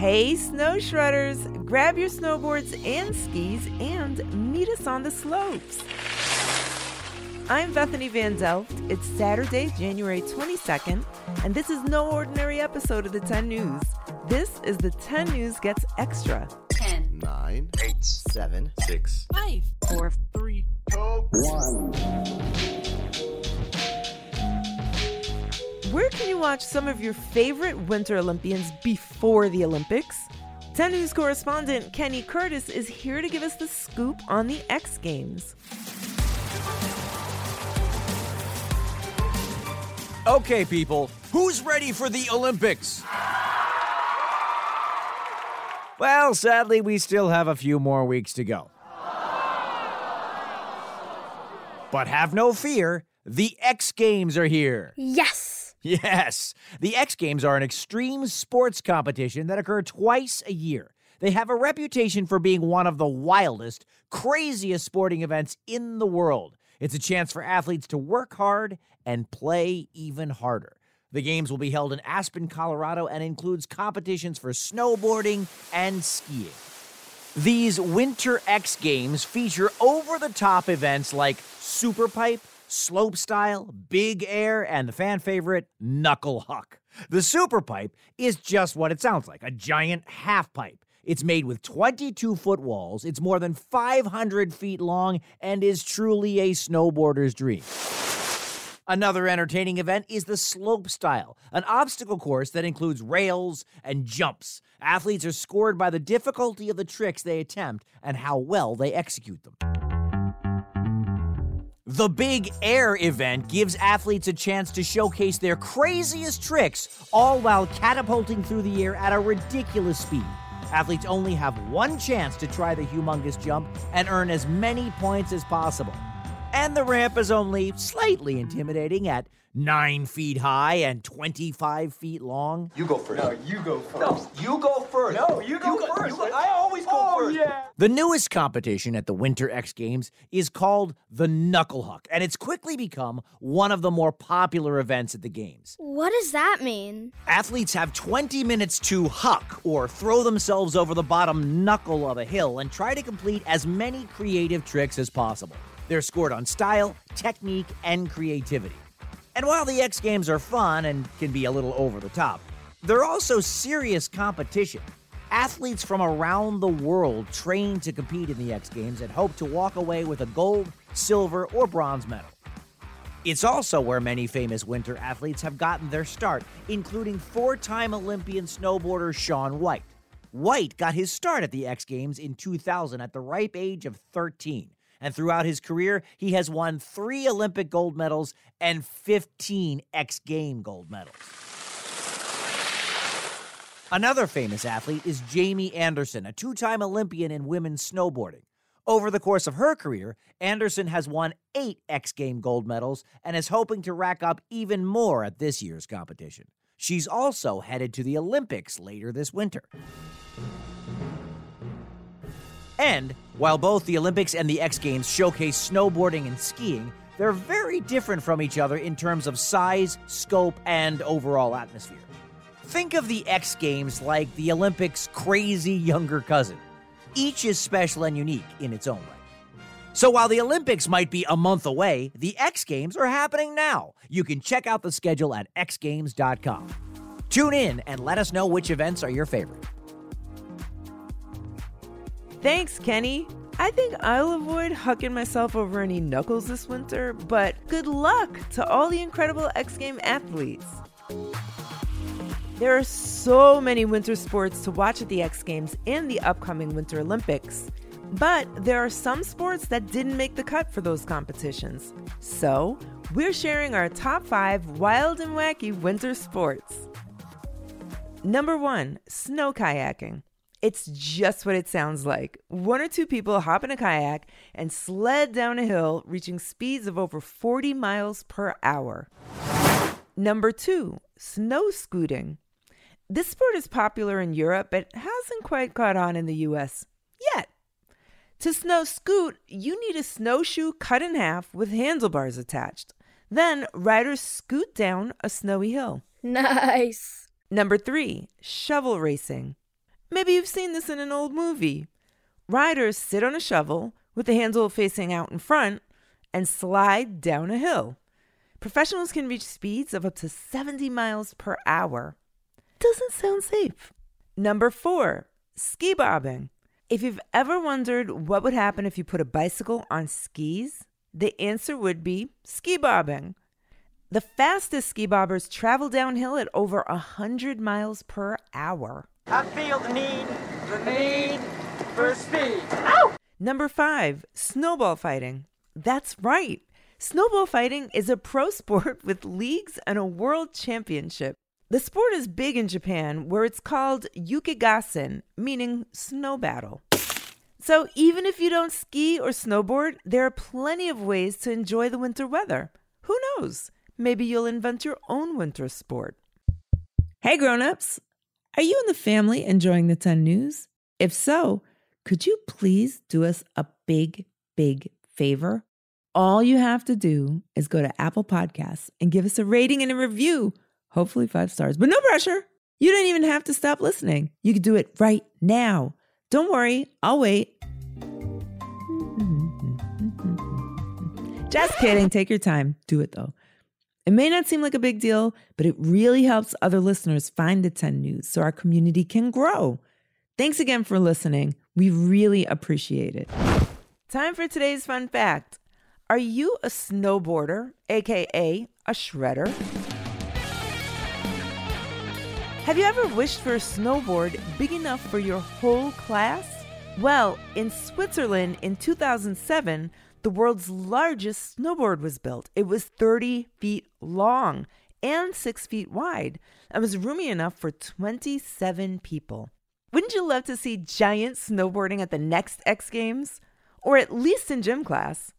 Hey, snow shredders, grab your snowboards and skis and meet us on the slopes. I'm Bethany Van Delft. It's Saturday, January 22nd, and this is no ordinary episode of the 10 News. This is the 10 News Gets Extra. 10, 9, 8, 7, 6, 5, 4, 3, 2, 1. Where can you watch some of your favorite Winter Olympians before the Olympics? 10 News correspondent Kenny Curtis is here to give us the scoop on the X Games. Okay, people, who's ready for the Olympics? Well, sadly, we still have a few more weeks to go. But have no fear, the X Games are here. Yes! Yes, the X Games are an extreme sports competition that occur twice a year. They have a reputation for being one of the wildest, craziest sporting events in the world. It's a chance for athletes to work hard and play even harder. The games will be held in Aspen, Colorado, and includes competitions for snowboarding and skiing. These Winter X Games feature over the top events like Superpipe, slope style, big air, and the fan favorite, knuckle huck. The super pipe is just what it sounds like a giant half pipe. It's made with 22 foot walls, it's more than 500 feet long, and is truly a snowboarder's dream. Another entertaining event is the slope style, an obstacle course that includes rails and jumps. Athletes are scored by the difficulty of the tricks they attempt and how well they execute them. The Big Air event gives athletes a chance to showcase their craziest tricks, all while catapulting through the air at a ridiculous speed. Athletes only have one chance to try the humongous jump and earn as many points as possible. And the ramp is only slightly intimidating at 9 feet high and 25 feet long. You go first. No, you go first. No, you go first. No, you go first. I always go oh, first. Yeah. The newest competition at the Winter X Games is called the Knuckle Huck, and it's quickly become one of the more popular events at the Games. What does that mean? Athletes have 20 minutes to huck or throw themselves over the bottom knuckle of a hill and try to complete as many creative tricks as possible. They're scored on style, technique, and creativity. And while the X Games are fun and can be a little over the top, they're also serious competition. Athletes from around the world train to compete in the X Games and hope to walk away with a gold, silver, or bronze medal. It's also where many famous winter athletes have gotten their start, including four time Olympian snowboarder Shaun White. White got his start at the X Games in 2000 at the ripe age of 13. And throughout his career, he has won three Olympic gold medals and 15 X Game gold medals. Another famous athlete is Jamie Anderson, a two time Olympian in women's snowboarding. Over the course of her career, Anderson has won eight X Game gold medals and is hoping to rack up even more at this year's competition. She's also headed to the Olympics later this winter. And while both the Olympics and the X Games showcase snowboarding and skiing, they're very different from each other in terms of size, scope, and overall atmosphere. Think of the X Games like the Olympics' crazy younger cousin. Each is special and unique in its own way. So while the Olympics might be a month away, the X Games are happening now. You can check out the schedule at xgames.com. Tune in and let us know which events are your favorite. Thanks, Kenny. I think I'll avoid hucking myself over any knuckles this winter, but good luck to all the incredible X Game athletes. There are so many winter sports to watch at the X Games and the upcoming Winter Olympics, but there are some sports that didn't make the cut for those competitions. So, we're sharing our top five wild and wacky winter sports. Number one, snow kayaking. It's just what it sounds like. One or two people hop in a kayak and sled down a hill, reaching speeds of over 40 miles per hour. Number two, snow scooting. This sport is popular in Europe, but hasn't quite caught on in the US yet. To snow scoot, you need a snowshoe cut in half with handlebars attached. Then riders scoot down a snowy hill. Nice. Number three, shovel racing. Maybe you've seen this in an old movie. Riders sit on a shovel with the handle facing out in front and slide down a hill. Professionals can reach speeds of up to 70 miles per hour. Doesn't sound safe. Number four, ski bobbing. If you've ever wondered what would happen if you put a bicycle on skis, the answer would be ski bobbing. The fastest ski bobbers travel downhill at over 100 miles per hour. I feel the need, the need for speed. Ow! Number five, snowball fighting. That's right. Snowball fighting is a pro sport with leagues and a world championship. The sport is big in Japan, where it's called yukigassen, meaning snow battle. So even if you don't ski or snowboard, there are plenty of ways to enjoy the winter weather. Who knows? Maybe you'll invent your own winter sport. Hey grown-ups, are you and the family enjoying the 10 news? If so, could you please do us a big, big favor? All you have to do is go to Apple Podcasts and give us a rating and a review, hopefully five stars, but no pressure. You don't even have to stop listening. You can do it right now. Don't worry, I'll wait. Just kidding. Take your time. Do it though. It may not seem like a big deal, but it really helps other listeners find the 10 news so our community can grow. Thanks again for listening. We really appreciate it. Time for today's fun fact. Are you a snowboarder, aka a shredder? Have you ever wished for a snowboard big enough for your whole class? Well, in Switzerland in 2007, the world's largest snowboard was built. It was 30 feet long and 6 feet wide and was roomy enough for 27 people. Wouldn't you love to see giant snowboarding at the next X Games? Or at least in gym class?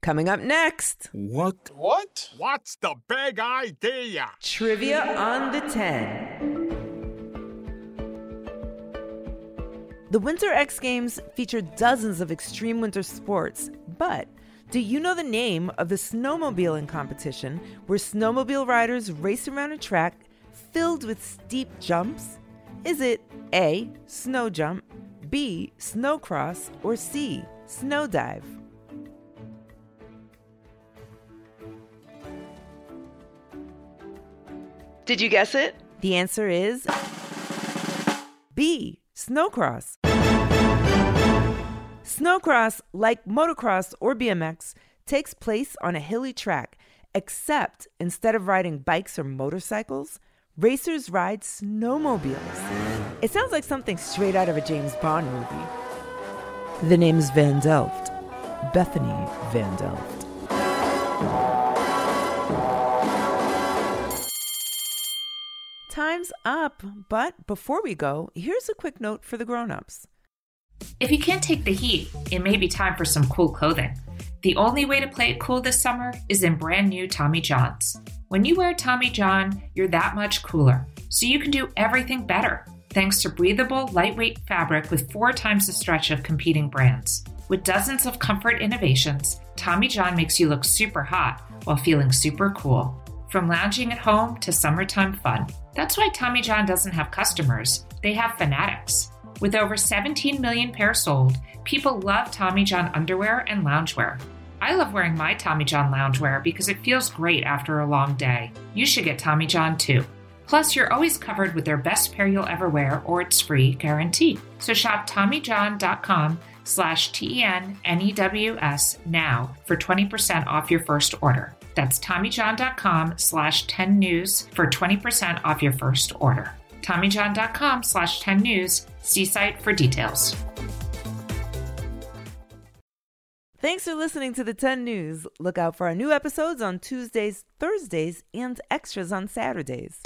Coming up next, What? What? What's the big idea? trivia on the 10. The Winter X Games feature dozens of extreme winter sports, but do you know the name of the snowmobiling competition where snowmobile riders race around a track filled with steep jumps? Is it A, snow jump, B, snow cross, or C, snow dive? Did you guess it? The answer is B, snowcross. Snowcross, like motocross or BMX, takes place on a hilly track, except instead of riding bikes or motorcycles, racers ride snowmobiles. It sounds like something straight out of a James Bond movie. The name is Van Delft, Bethany Van Delft. Time's up, but before we go, here's a quick note for the grown-ups. If you can't take the heat, it may be time for some cool clothing. The only way to play it cool this summer is in brand new Tommy Johns. When you wear Tommy John, you're that much cooler, so you can do everything better thanks to breathable, lightweight fabric with four times the stretch of competing brands. With dozens of comfort innovations, Tommy John makes you look super hot while feeling super cool. From lounging at home to summertime fun. That's why Tommy John doesn't have customers, they have fanatics. With over 17 million pairs sold, people love Tommy John underwear and loungewear. I love wearing my Tommy John loungewear because it feels great after a long day. You should get Tommy John too. Plus, you're always covered with their best pair you'll ever wear or it's free guarantee. So shop TommyJohn.com slash T-E-N-N-E-W-S now for 20% off your first order. That's TommyJohn.com slash 10 news for 20% off your first order. TommyJohn.com slash 10 news. See site for details. Thanks for listening to the 10 News. Look out for our new episodes on Tuesdays, Thursdays, and extras on Saturdays.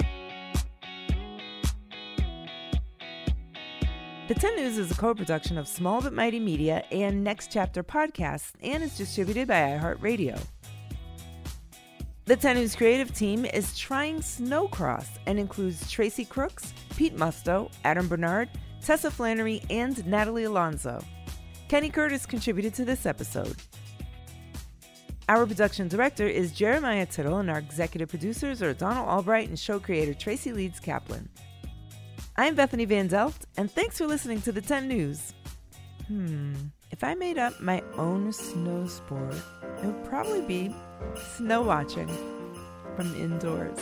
The 10 News is a co production of Small But Mighty Media and Next Chapter Podcasts and is distributed by iHeartRadio. The 10 News creative team is trying Snowcross and includes Tracy Crooks, Pete Musto, Adam Bernard, Tessa Flannery, and Natalie Alonso. Kenny Curtis contributed to this episode. Our production director is Jeremiah Tittle, and our executive producers are Donald Albright and show creator Tracy Leeds Kaplan. I'm Bethany Van Delft, and thanks for listening to the 10 News. Hmm, if I made up my own snow sport, it would probably be snow watching from indoors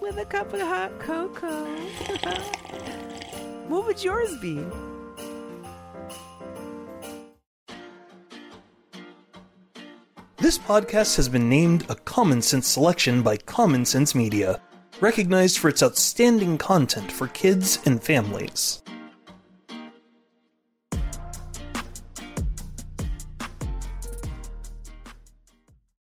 with a cup of hot cocoa. what would yours be? This podcast has been named a Common Sense selection by Common Sense Media, recognized for its outstanding content for kids and families.